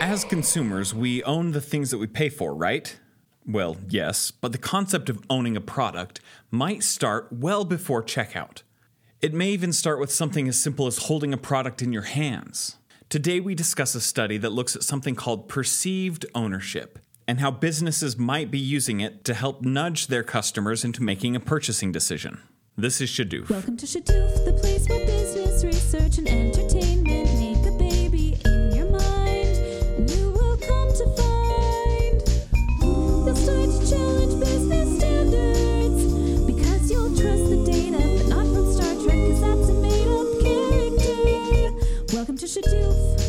As consumers, we own the things that we pay for, right? Well, yes, but the concept of owning a product might start well before checkout. It may even start with something as simple as holding a product in your hands. Today, we discuss a study that looks at something called perceived ownership and how businesses might be using it to help nudge their customers into making a purchasing decision. This is Shadoof. Welcome to Shadoof, the place where business research and entertainment to Shadoof.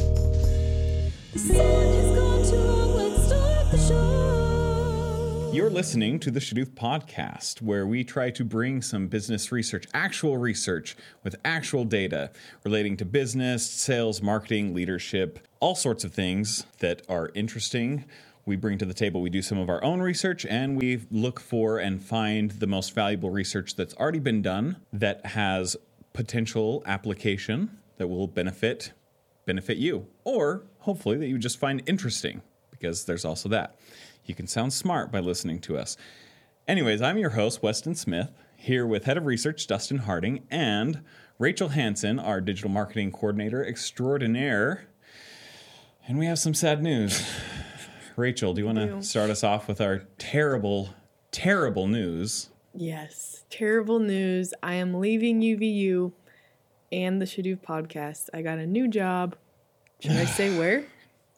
The sun has gone too long, let's start the show. You're listening to the Shadoof podcast, where we try to bring some business research, actual research with actual data relating to business, sales, marketing, leadership, all sorts of things that are interesting. We bring to the table, we do some of our own research, and we look for and find the most valuable research that's already been done that has potential application that will benefit benefit you, or hopefully that you just find interesting, because there's also that. You can sound smart by listening to us. Anyways, I'm your host, Weston Smith, here with Head of Research, Dustin Harding, and Rachel Hansen, our digital marketing coordinator extraordinaire. And we have some sad news. Rachel, do you want to start us off with our terrible, terrible news? Yes, terrible news. I am leaving UVU and the Shadoof podcast. I got a new job. Should I say where?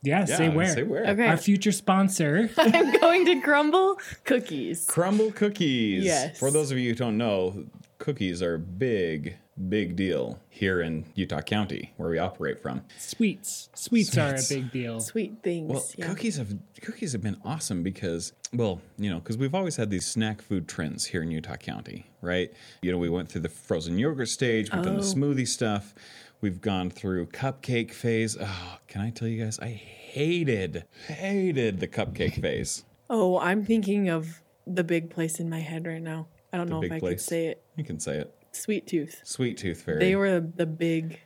Yeah, say where. Say where. Okay. Our future sponsor. I'm going to Crumbl Cookies. Crumbl cookies. Yes. For those of you who don't know, cookies are big, big deal here in Utah County, where we operate from. Sweets. Sweets, are a big deal. Sweet things. Well, yeah. cookies have cookies have been awesome because, well, you know, because we've always had these snack food trends here in Utah County, right? You know, we went through the frozen yogurt stage, we've done the Oh. smoothie stuff, we've gone through cupcake phase. Oh, can I tell you guys, I hated, hated the cupcake phase. Oh, I'm thinking of the big place in my head right now. I don't know if I could place. say it. You can say it. Sweet Tooth. Sweet Tooth Fairy. They were the big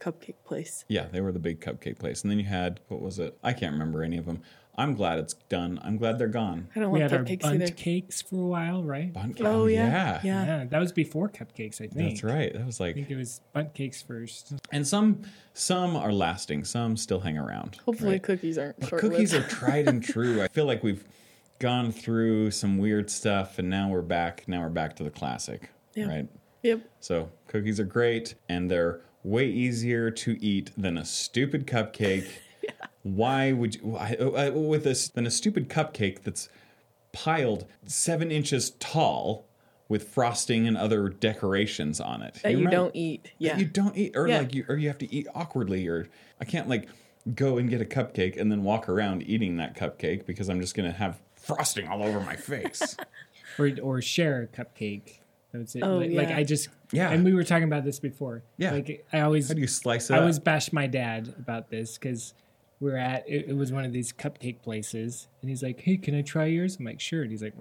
cupcake place. Yeah, they were the big cupcake place. And then you had, what was it? I can't remember any of them. I'm glad it's done. I'm glad they're gone. I don't We want had our bundt either. cakes for a while, right? Bun- Oh, yeah. yeah. Yeah. Yeah, that was before cupcakes, I think. That's right. That was I think like, it was bundt cakes first. and some some are lasting. Some still hang around. Hopefully, right? cookies aren't But short cookies are tried and true. I feel like we've gone through some weird stuff, and now we're back. Now we're back to the classic, Yeah. right? Yep. So cookies are great, and they're way easier to eat than a stupid cupcake. Why would you why, uh, with this than a stupid cupcake that's piled seven inches tall with frosting and other decorations on it That you, remember- don't eat. that Yeah. you don't eat, or Yeah. like you, or you have to eat awkwardly, or I can't like go and get a cupcake and then walk around eating that cupcake because I'm just gonna have frosting all over my face. Or, or share a cupcake. That's it. Oh, like, like yeah. I just Yeah. And we were talking about this before. Yeah. Like I always How do you slice it? I up? always bash my dad about this because we are at it, it was one of these cupcake places and he's like, Hey, can I try yours? I'm like, sure. And he's like,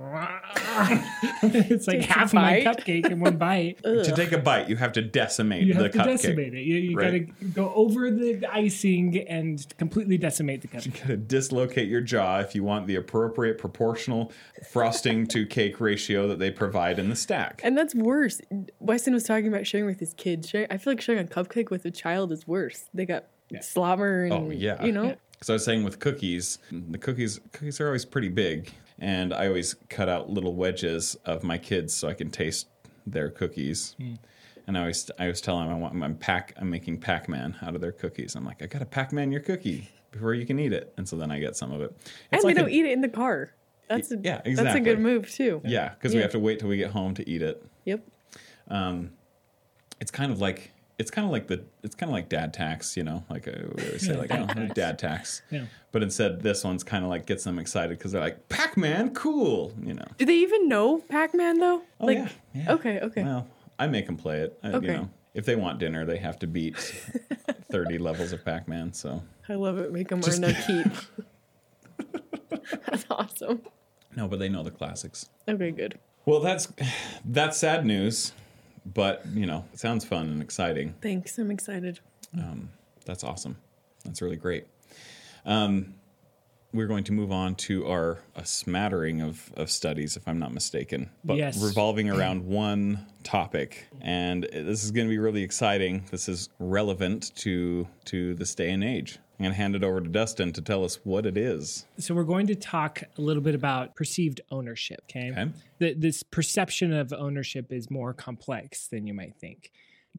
It's like Take a half my cupcake in one bite. to take a bite, you have to decimate You the have to cupcake. decimate it. You, you Right. gotta go over the icing and completely decimate the cupcake. You gotta dislocate your jaw if you want the appropriate proportional frosting to cake ratio that they provide in the stack. And that's worse. Weston was talking about sharing with his kids. I feel like sharing a cupcake with a child is worse. They got slobber and Oh yeah, you know. Because I was saying with cookies, the cookies cookies are always pretty big, and I always cut out little wedges of my kids so I can taste their cookies. And I always I always tell them I want I'm pack I'm making Pac Man out of their cookies. I'm like I gotta Pac Man your cookie before you can eat it, and so then I get some of it. And It's they like don't a- eat it in the car. That's a, Yeah, That's a good move too. Yeah, because we have to wait till we get home to eat it. Yep. Um, it's kind of like it's kind of like the it's kind of like dad tax, you know, like uh, we always say, like dad oh, tax. dad tax. Yeah. But instead, this one's kind of like gets them excited because they're like Pac Man, cool, you know. Do they even know Pac-Man though? Oh, like, yeah, yeah. okay, okay. Well, I make them play it. I, Okay. You know, if they want dinner, they have to beat thirty levels of Pac Man. So I love it. Make them earn a keep. That's awesome. no, but they know the classics. Okay, good. Well, that's that's sad news, but you know, it sounds fun and exciting. Thanks. I'm excited. That's awesome. That's really great. Um, we're going to move on to our a smattering of, of studies, if I'm not mistaken, but Yes. revolving around one topic. And this is going to be really exciting. This is relevant to to this day and age. To hand it over to Dustin to tell us what it is. So we're going to talk a little bit about perceived ownership. Okay. Okay. The, this perception of ownership is more complex than you might think.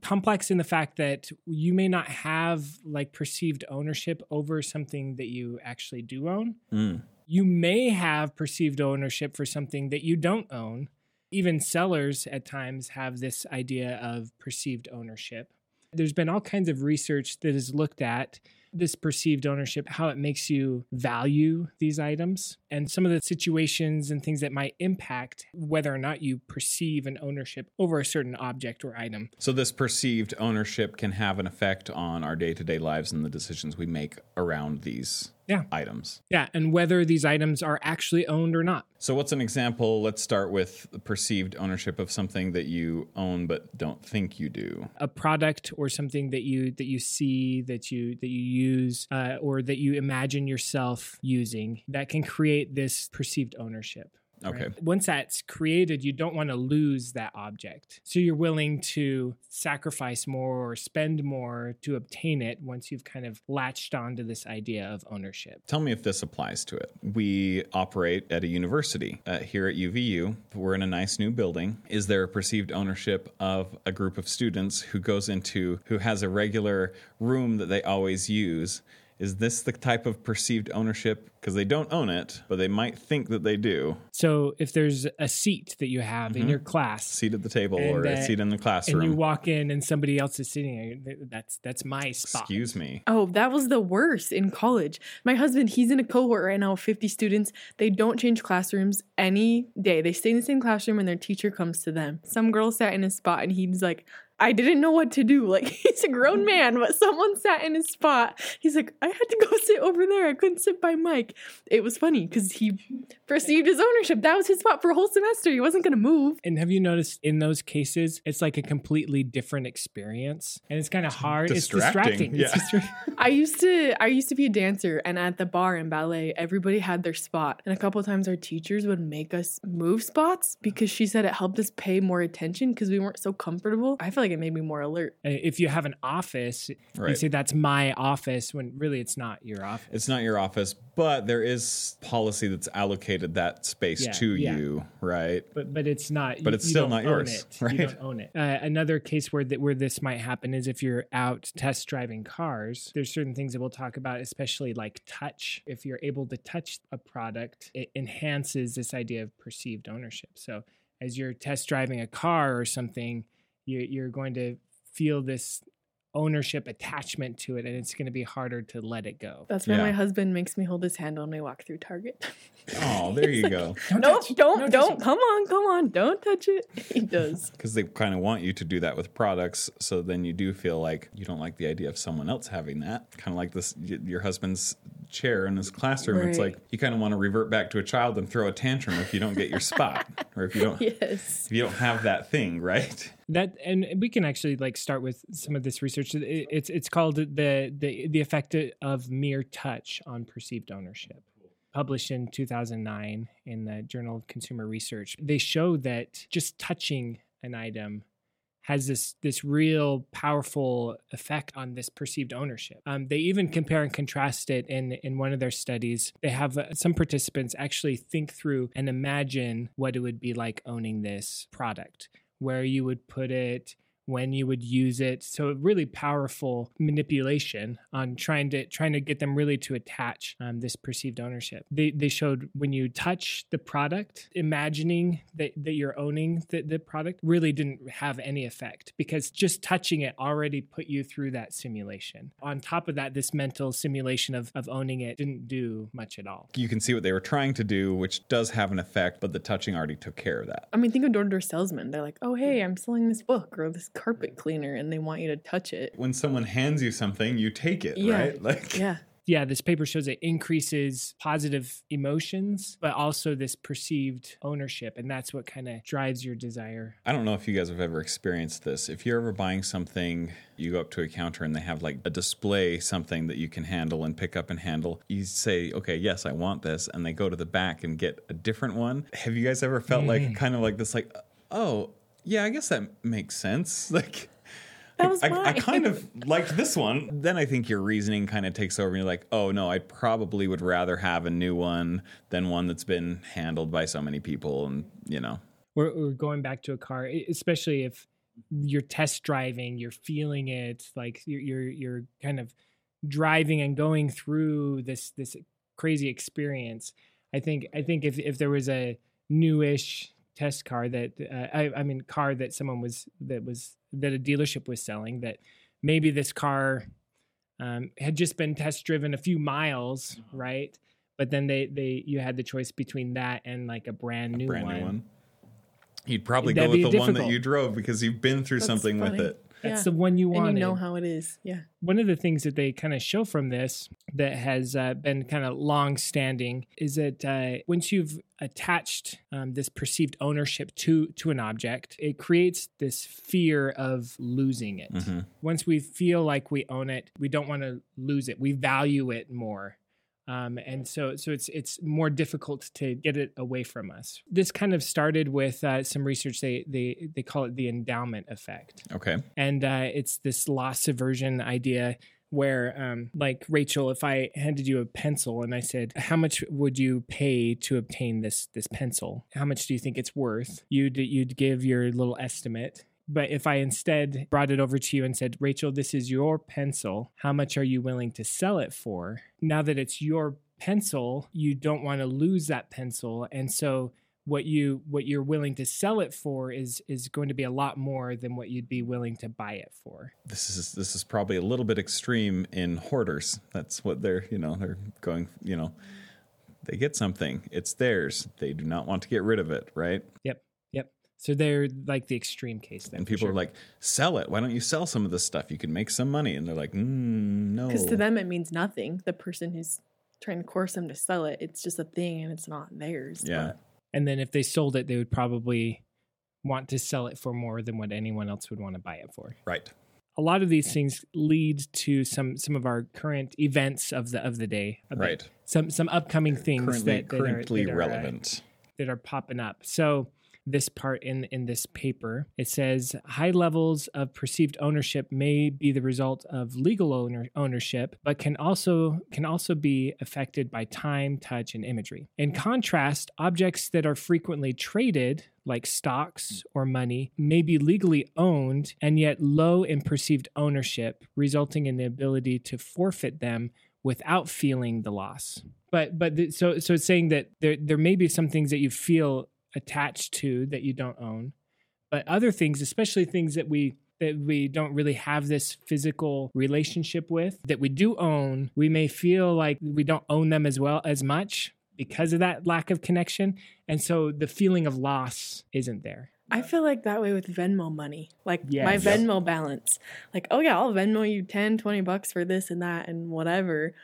Complex in the fact that you may not have like perceived ownership over something that you actually do own. Mm. You may have perceived ownership for something that you don't own. Even sellers at times have this idea of perceived ownership. There's been all kinds of research that has looked at this perceived ownership, how it makes you value these items, and some of the situations and things that might impact whether or not you perceive an ownership over a certain object or item. So, this perceived ownership can have an effect on our day to day lives and the decisions we make around these Yeah. items. Yeah, and whether these items are actually owned or not. So, what's an example? Let's start with perceived ownership of something that you own but don't think you do. a product or something that you that you see that you that you use uh, or that you imagine yourself using that can create this perceived ownership right? Okay. once that's created you don't want to lose that object so you're willing to sacrifice more or spend more to obtain it once you've kind of latched onto this idea of ownership Tell me if this applies to it. We operate at a university uh, here at UVU. We're in a nice new building. Is there a perceived ownership of a group of students who goes into, who has a regular room that they always use? Is this the type of perceived ownership? Because they don't own it, but they might think that they do. so if there's a seat that you have in your class Seat at the table And, or a uh, seat in the and classroom. you walk in and somebody else is sitting there that's that's my spot Excuse me. Oh, that was the worst in college. My husband, he's in a cohort right now of 50 students. They don't change classrooms any day. They stay in the same classroom and their teacher comes to them. Some girl sat in his spot and he's like, I didn't know what to do. Like, he's a grown mm-hmm. man, but someone sat in his spot. He's like, I had to go sit over there. I couldn't sit by Mike. It was funny because he perceived his ownership. That was his spot for a whole semester. He wasn't going to move. And have you noticed in those cases, it's like a completely different experience, and it's kind of hard. distracting, It's distracting. It's yeah. I used to I used to be a dancer and at the bar in ballet everybody had their spot and a couple of times our teachers would make us move spots because she said it helped us pay more attention because we weren't so comfortable. I feel like it made me more alert. Uh, if you have an office, you say that's my office when really it's not your office. It's not your office, but there is policy that's allocated that space Yeah, to yeah. you, right? but but it's not. But you- it's you still don't not yours, it. right? You don't own it. Uh, another case where that where this might happen is if you're out test driving cars. There's certain things that we'll talk about, especially like touch. If you're able to touch a product, it enhances this idea of perceived ownership. So as you're test driving a car or something, you're, you're going to feel this ownership attachment to it, and it's going to be harder to let it go. That's why Yeah. my husband makes me hold his hand when we walk through Target. Oh, there you go. nope, touch- don't, no don't, come on, come on, don't touch it. He does. Because they kind of want you to do that with products, so then you do feel like you don't like the idea of someone else having that. Kind of like this, your husband's chair in his classroom. It's like you kind of want to revert back to a child and throw a tantrum if you don't get your spot, or if you don't, yes. if you don't have that thing, right? that and we can actually like start with some of this research It- it's it's called the the the effect of mere touch on perceived ownership published in 2009 in the journal of consumer research they show that just touching an item has this this real powerful effect on this perceived ownership. Um, they even compare and contrast it in in one of their studies. They have uh, some participants actually think through and imagine what it would be like owning this product, where you would put it, when you would use it. So really powerful manipulation on trying to trying to get them really to attach um, this perceived ownership. They they showed when you touch the product, imagining that, that you're owning the, the product really didn't have any effect because just touching it already put you through that simulation. On top of that, this mental simulation of, of owning it didn't do much at all. You can see what they were trying to do, which does have an effect, but the touching already took care of that. I mean, think of door to door salesmen. They're like, oh, hey, I'm selling this book or this carpet cleaner, and they want you to touch it. When someone hands you something, you take it, Yeah. right? Like, Yeah. yeah, this paper shows it increases positive emotions, but also this perceived ownership. And that's what kind of drives your desire. I don't know if you guys have ever experienced this. If you're ever buying something, you go up to a counter and they have like a display something that you can handle and pick up and handle. You say, okay, yes, I want this. And they go to the back and get a different one. Have you guys ever felt like mm. kind of like this, like, oh, yeah, I guess that makes sense. Like, That was I, I kind of liked this one. Then I think your reasoning kind of takes over and you're like, oh no, I probably would rather have a new one than one that's been handled by so many people. And, you know, We're, we're going back to a car, especially if you're test driving, you're feeling it, like you're, you're, you're kind of driving and going through this, this crazy experience. I think, I think if, if there was a newish test car that, uh, I, I mean, car that someone was, that was, that a dealership was selling, that maybe this car um, had just been test driven a few miles, right? But then they, they, you had the choice between that and like a brand new brand one. new one. You'd probably That'd go with the be one that you drove because you've been through That's something with it. That's Yeah. the one you and wanted. you know how it is. Yeah. one of the things that they kind of show from this that has uh, been kind of long standing is that uh, once you've attached um, this perceived ownership to to an object it creates this fear of losing it Mhm. once we feel like we own it we don't want to lose it we value it more um, and so so it's it's more difficult to get it away from us. This kind of started with uh, some research they they they call it the endowment effect. Okay. and uh, it's this loss aversion idea where um, like rachel if i handed you a pencil and i said how much would you pay to obtain this this pencil? How much do you think it's worth you'd you'd give your little estimate but if i instead brought it over to you and said rachel this is your pencil how much are you willing to sell it for now that it's your pencil you don't want to lose that pencil and so what you what you're willing to sell it for is is going to be a lot more than what you'd be willing to buy it for. This is this is probably a little bit extreme in hoarders. That's what they're, you know, they're going, you know, they get something, it's theirs. They do not want to get rid of it, right? Yep. Yep. So they're like the extreme case then. And people sure. are like, "Sell it. Why don't you sell some of this stuff? You can make some money." And they're like, mm, "No." Because to them, it means nothing. The person who's trying to coerce them to sell it, it's just a thing and it's not theirs. Yeah. but- and then if they sold it, they would probably want to sell it for more than what anyone else would want to buy it for. Right. A lot of these things lead to some some of our current events of the of the day. Right. Some some upcoming things Currently that, that currently are, that are, uh, relevant. that are popping up. So this part in in this paper. It says high levels of perceived ownership may be the result of legal owner, ownership but can also can also be affected by time touch and imagery. In contrast objects that are frequently traded like stocks or money may be legally owned and yet low in perceived ownership resulting in the ability to forfeit them without feeling the loss. But but so so it's saying that there there may be some things that you feel attached to that you don't own but other things especially things that we that we don't really have this physical relationship with that we do own we may feel like we don't own them as well as much because of that lack of connection and so the feeling of loss isn't there I feel like that way with Venmo money. Like my Yes. Yep. Venmo balance. Like, oh yeah, I'll Venmo you 10, 20 bucks for this and that and whatever.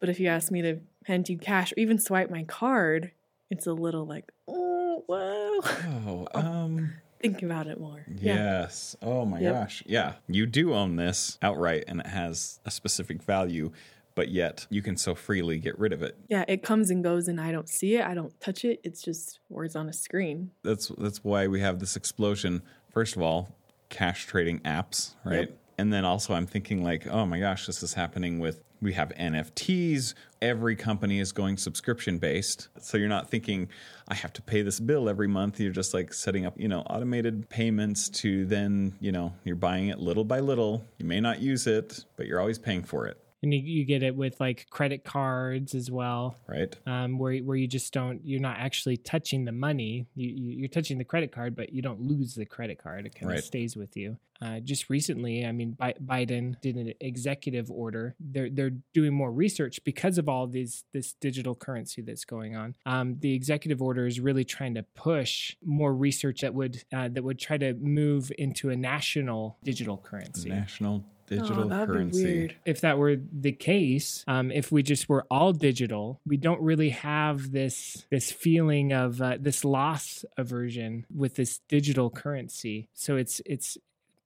But if you ask me to hand you cash or even swipe my card, it's a little like, oh, whoa. Oh, um Think about it more. Yeah. Yes. Oh my Yep. gosh. Yeah. You do own this outright and it has a specific value, but yet you can so freely get rid of it. Yeah, it comes and goes and I don't see it. I don't touch it. It's just words on a screen. That's that's why we have this explosion. First of all, cash trading apps, right? Yep. And then also I'm thinking like, oh my gosh, this is happening with we have NFTs. Every company is going subscription based. So you're not thinking I have to pay this bill every month. You're just like setting up, you know, automated payments to then, you know, you're buying it little by little. You may not use it, but you're always paying for it, and you, you get it with like credit cards as well right? um, where where you just don't you're not actually touching the money. You, you you're touching the credit card but you don't lose the credit card. It kind Right. of stays with you. Uh, just recently I mean Bi- Biden did an executive order. They're they're doing more research because of all these this digital currency that's going on. Um, the executive order is really trying to push more research that would uh, that would try to move into a national digital currency. National digital oh, currency. if that were the case, um, if we just were all digital, we don't really have this this feeling of uh, this loss aversion with this digital currency. So it's it's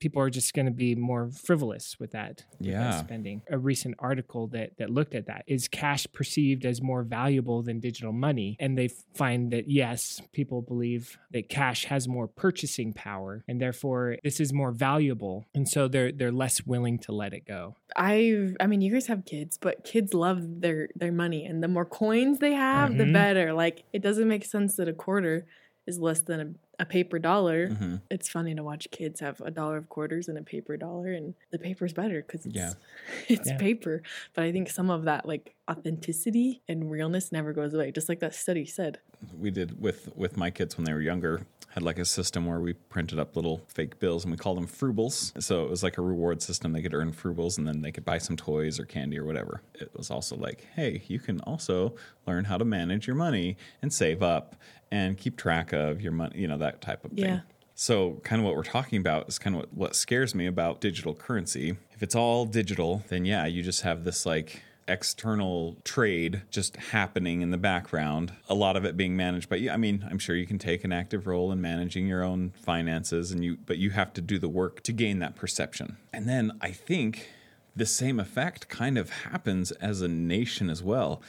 people are just going to be more frivolous with that, with that spending. A recent article that that looked at that is cash perceived as more valuable than digital money, and they find that yes, people believe that cash has more purchasing power, and therefore this is more valuable, and so they're they're less willing to let it go. I I mean, you guys have kids, but kids love their their money, and the more coins they have, the Mhm. better. Like it doesn't make sense that a quarter is less than a, a paper dollar. Mhm. It's funny to watch kids have a dollar of quarters and a paper dollar, and the paper's better because it's Yeah. it's Yeah. paper. But I think some of that like authenticity and realness never goes away, just like that study said. We did with with my kids when they were younger had like a system where we printed up little fake bills and we called them frubles so it was like a reward system they could earn frubles and then they could buy some toys or candy or whatever it was also like hey you can also learn how to manage your money and save up and keep track of your money you know that type of thing Yeah. so, kind of what we're talking about is kind of what, what scares me about digital currency. If it's all digital, then yeah, you just have this like external trade just happening in the background, a lot of it being managed by you. I mean, I'm sure you can take an active role in managing your own finances and you but you have to do the work to gain that perception. And then I think the same effect kind of happens as a nation as well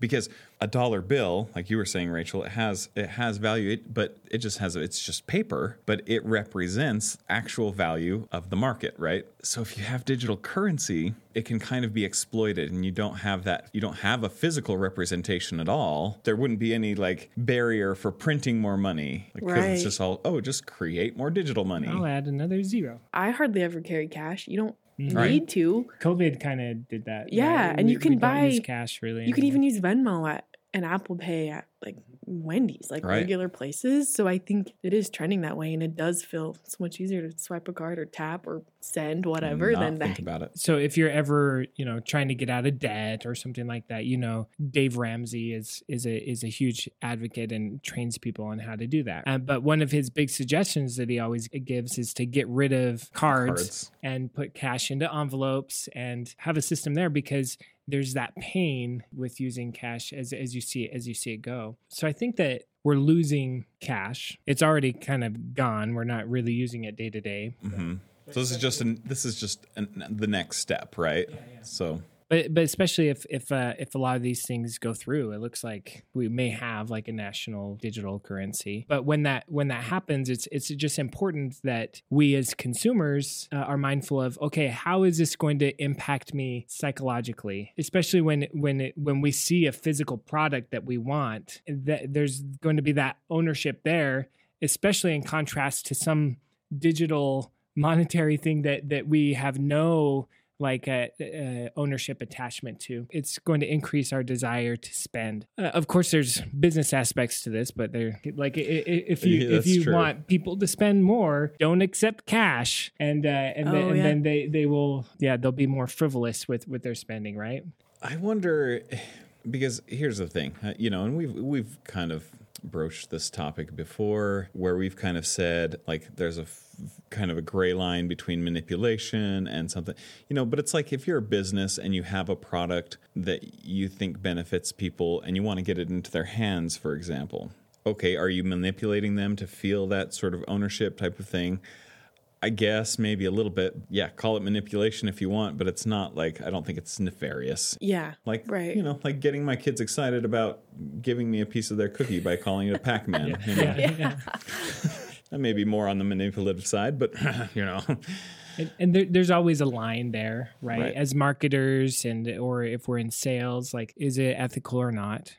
because a dollar bill like you were saying rachel it has it has value it, but it just has it's just paper but it represents actual value of the market right so if you have digital currency it can kind of be exploited and you don't have that you don't have a physical representation at all there wouldn't be any like barrier for printing more money like 'cause Right. it's just all oh just create more digital money I'll add another zero. I hardly ever carry cash. You don't Mm. Right. need to. COVID kind of did that. Yeah, right? and you can we don't use buy- cash really. You can even use Venmo at and Apple Pay at like Wendy's, like Right. regular places. So I think it is trending that way, and it does feel so much easier to swipe a card or tap or send whatever Not than think that. about it So if you're ever, you know, trying to get out of debt or something like that, you know, Dave Ramsey is is a is a huge advocate and trains people on how to do that. Uh, but one of his big suggestions that he always gives is to get rid of cards, Cards. and put cash into envelopes and have a system there because there's that pain with using cash as as you see it as you see it go. So I think that we're losing cash. It's already kind of gone. We're not really using it day to day. hmm so this is just an this is just an, the next step right so But but especially if if uh, if a lot of these things go through, it looks like we may have like a national digital currency. But when that when that happens, it's it's just important that we as consumers uh, are mindful of okay, how is this going to impact me psychologically? Especially when when it, when we see a physical product that we want, that there's going to be that ownership there, especially in contrast to some digital monetary thing that that we have no like a, uh ownership attachment to. It's going to increase our desire to spend. Uh, of course, there's business aspects to this, but they're like i- i- if you Yeah, if you true. want people to spend more, don't accept cash, and uh, and, then, Oh, and yeah. then they they will yeah they'll be more frivolous with with their spending, right? I wonder because here's the thing, uh, you know, and we've we've kind of broached this topic before, where we've kind of said like there's a f- kind of a gray line between manipulation and something, you know. But it's like if you're a business and you have a product that you think benefits people and you want to get it into their hands, for example. Okay, are you manipulating them to feel that sort of ownership type of thing? I guess maybe a little bit. Yeah, call it manipulation if you want, but it's not like I don't think it's nefarious. Yeah. Like, Right. you know, like getting my kids excited about giving me a piece of their cookie by calling it a Pac Man. you know? yeah. That may be more on the manipulative side, but, you know, And, and there, there's always a line there, right? Right. As marketers and or if we're in sales, like is it ethical or not?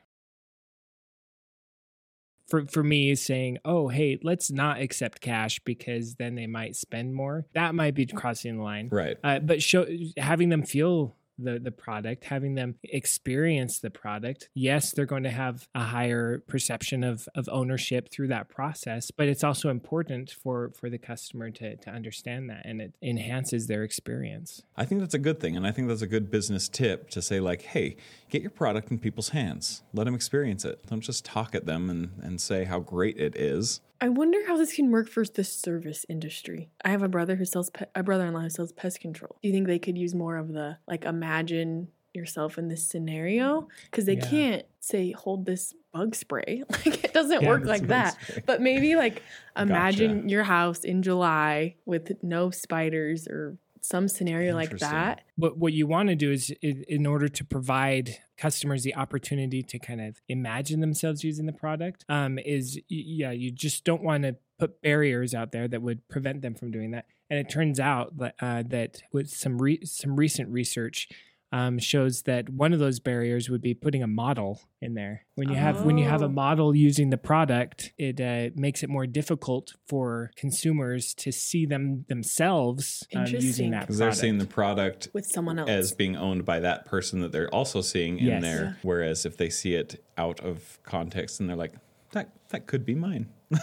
For for me, saying, "Oh, hey, let's not accept cash because then they might spend more." That might be crossing the line. right. Uh, but show having them feel the the product, having them experience the product. Yes, they're going to have a higher perception of of ownership through that process, but it's also important for for the customer to to understand that, and it enhances their experience. I think that's a good thing. And I think that's a good business tip to say, like, hey, get your product in people's hands. Let them experience it. Don't just talk at them and, and say how great it is. I wonder how this can work for the service industry. I have a brother who sells pe- a brother-in-law who sells pest control. Do you think they could use more of the like imagine yourself in this scenario because they Yeah. can't say hold this bug spray like it doesn't Yeah, work like that spray. but maybe like imagine Gotcha. your house in july with no spiders or some scenario like that. What what you want to do is in, in order to provide customers the opportunity to kind of imagine themselves using the product um, is yeah you just don't want to put barriers out there that would prevent them from doing that. And it turns out that uh, that with some re- some recent research um, shows that one of those barriers would be putting a model in there. When you have when you have a Oh. model using the product, it uh, makes it more difficult for consumers to see them themselves um, using that Because they're seeing the product. product with someone else as being owned by that person that they're also seeing in Yes. there. Yeah. Whereas if they see it out of context and they're like, that that could be mine.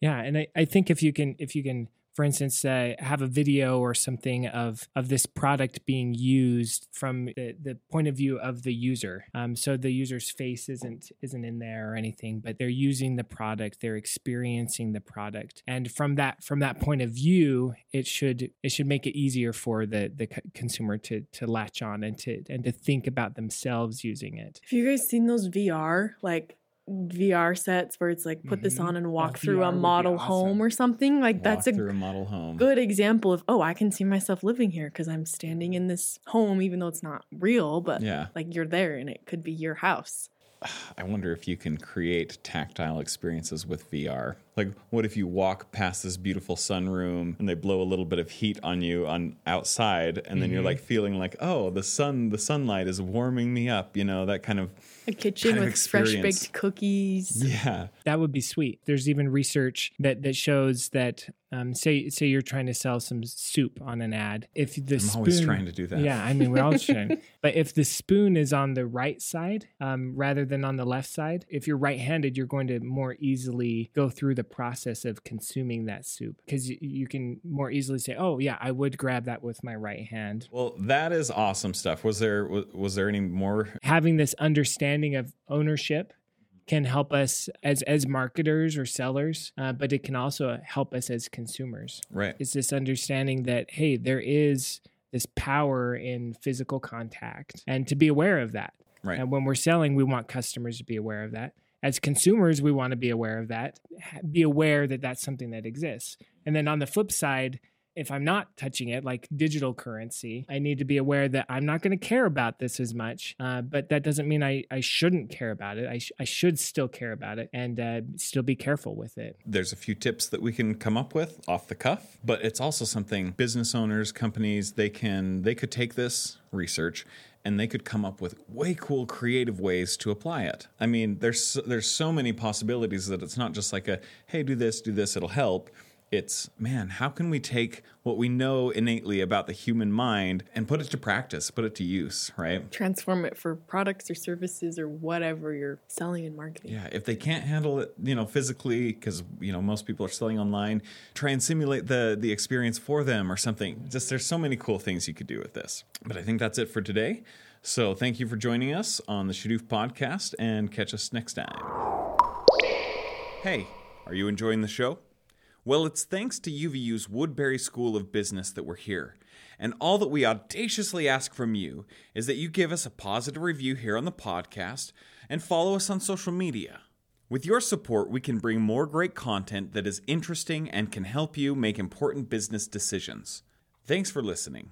Yeah, and I, I think if you can if you can for instance uh, have a video or something of of this product being used from the, the point of view of the user. Um, so the user's face isn't isn't in there or anything but they're using the product they're experiencing the product. And from that from that point of view it should it should make it easier for the the consumer to to latch on and to and to think about themselves using it. Have you guys seen those vr like VR sets where it's like put this Mhm. on and walk through a model awesome. home or something like that's a a model home. good example of oh i can see myself living here because i'm standing in this home even though it's not real but Yeah. like you're there and it could be your house I wonder if you can create tactile experiences with VR. Like, what if you walk past this beautiful sunroom and they blow a little bit of heat on you on outside, and then Mm-hmm. you're like feeling like, oh, the sun, the sunlight is warming me up. You know that kind of a kitchen Kind of with fresh baked cookies yeah. that would be sweet. There's even research that that shows that um, say say you're trying to sell some soup on an ad. If the I'm spoon, always trying to do that. Yeah, I mean we're all trying. But if the spoon is on the right side um, rather than on the left side, if you're right-handed, you're going to more easily go through the process of consuming that soup because you, you can more easily say, "Oh yeah, I would grab that with my right hand." Well, that is awesome stuff. Was there was, was there any more? having this understanding of ownership can help us as as marketers or sellers, uh, but it can also help us as consumers. Right. It's this understanding that hey, there is this power in physical contact, and to be aware of that. Right. And when we're selling, we want customers to be aware of that. As consumers, we want to be aware of that. Be aware that that's something that exists. And then on the flip side, if I'm not touching it, like digital currency, I need to be aware that I'm not going to care about this as much. Uh, but that doesn't mean I, I shouldn't care about it. I, sh- I should still care about it and uh, still be careful with it. There's a few tips that we can come up with off the cuff, but it's also something business owners, companies, they can they could take this research and they could come up with way cool creative ways to apply it. I mean, there's there's so many possibilities that it's not just like a hey, do this, do this, it'll help. It's man, how can we take what we know innately about the human mind and put it to practice, put it to use, right? transform it for products or services or whatever you're selling and marketing Yeah, if they can't handle it, you know, physically, because you know most people are selling online, try and simulate the the experience for them or something. Just there's so many cool things you could do with this. But I think that's it for today. So thank you for joining us on the Shadoof podcast, and catch us next time. Hey, are you enjoying the show? Well, it's thanks to UVU's Woodbury School of Business that we're here. And all that we audaciously ask from you is that you give us a positive review here on the podcast and follow us on social media. With your support, we can bring more great content that is interesting and can help you make important business decisions. Thanks for listening.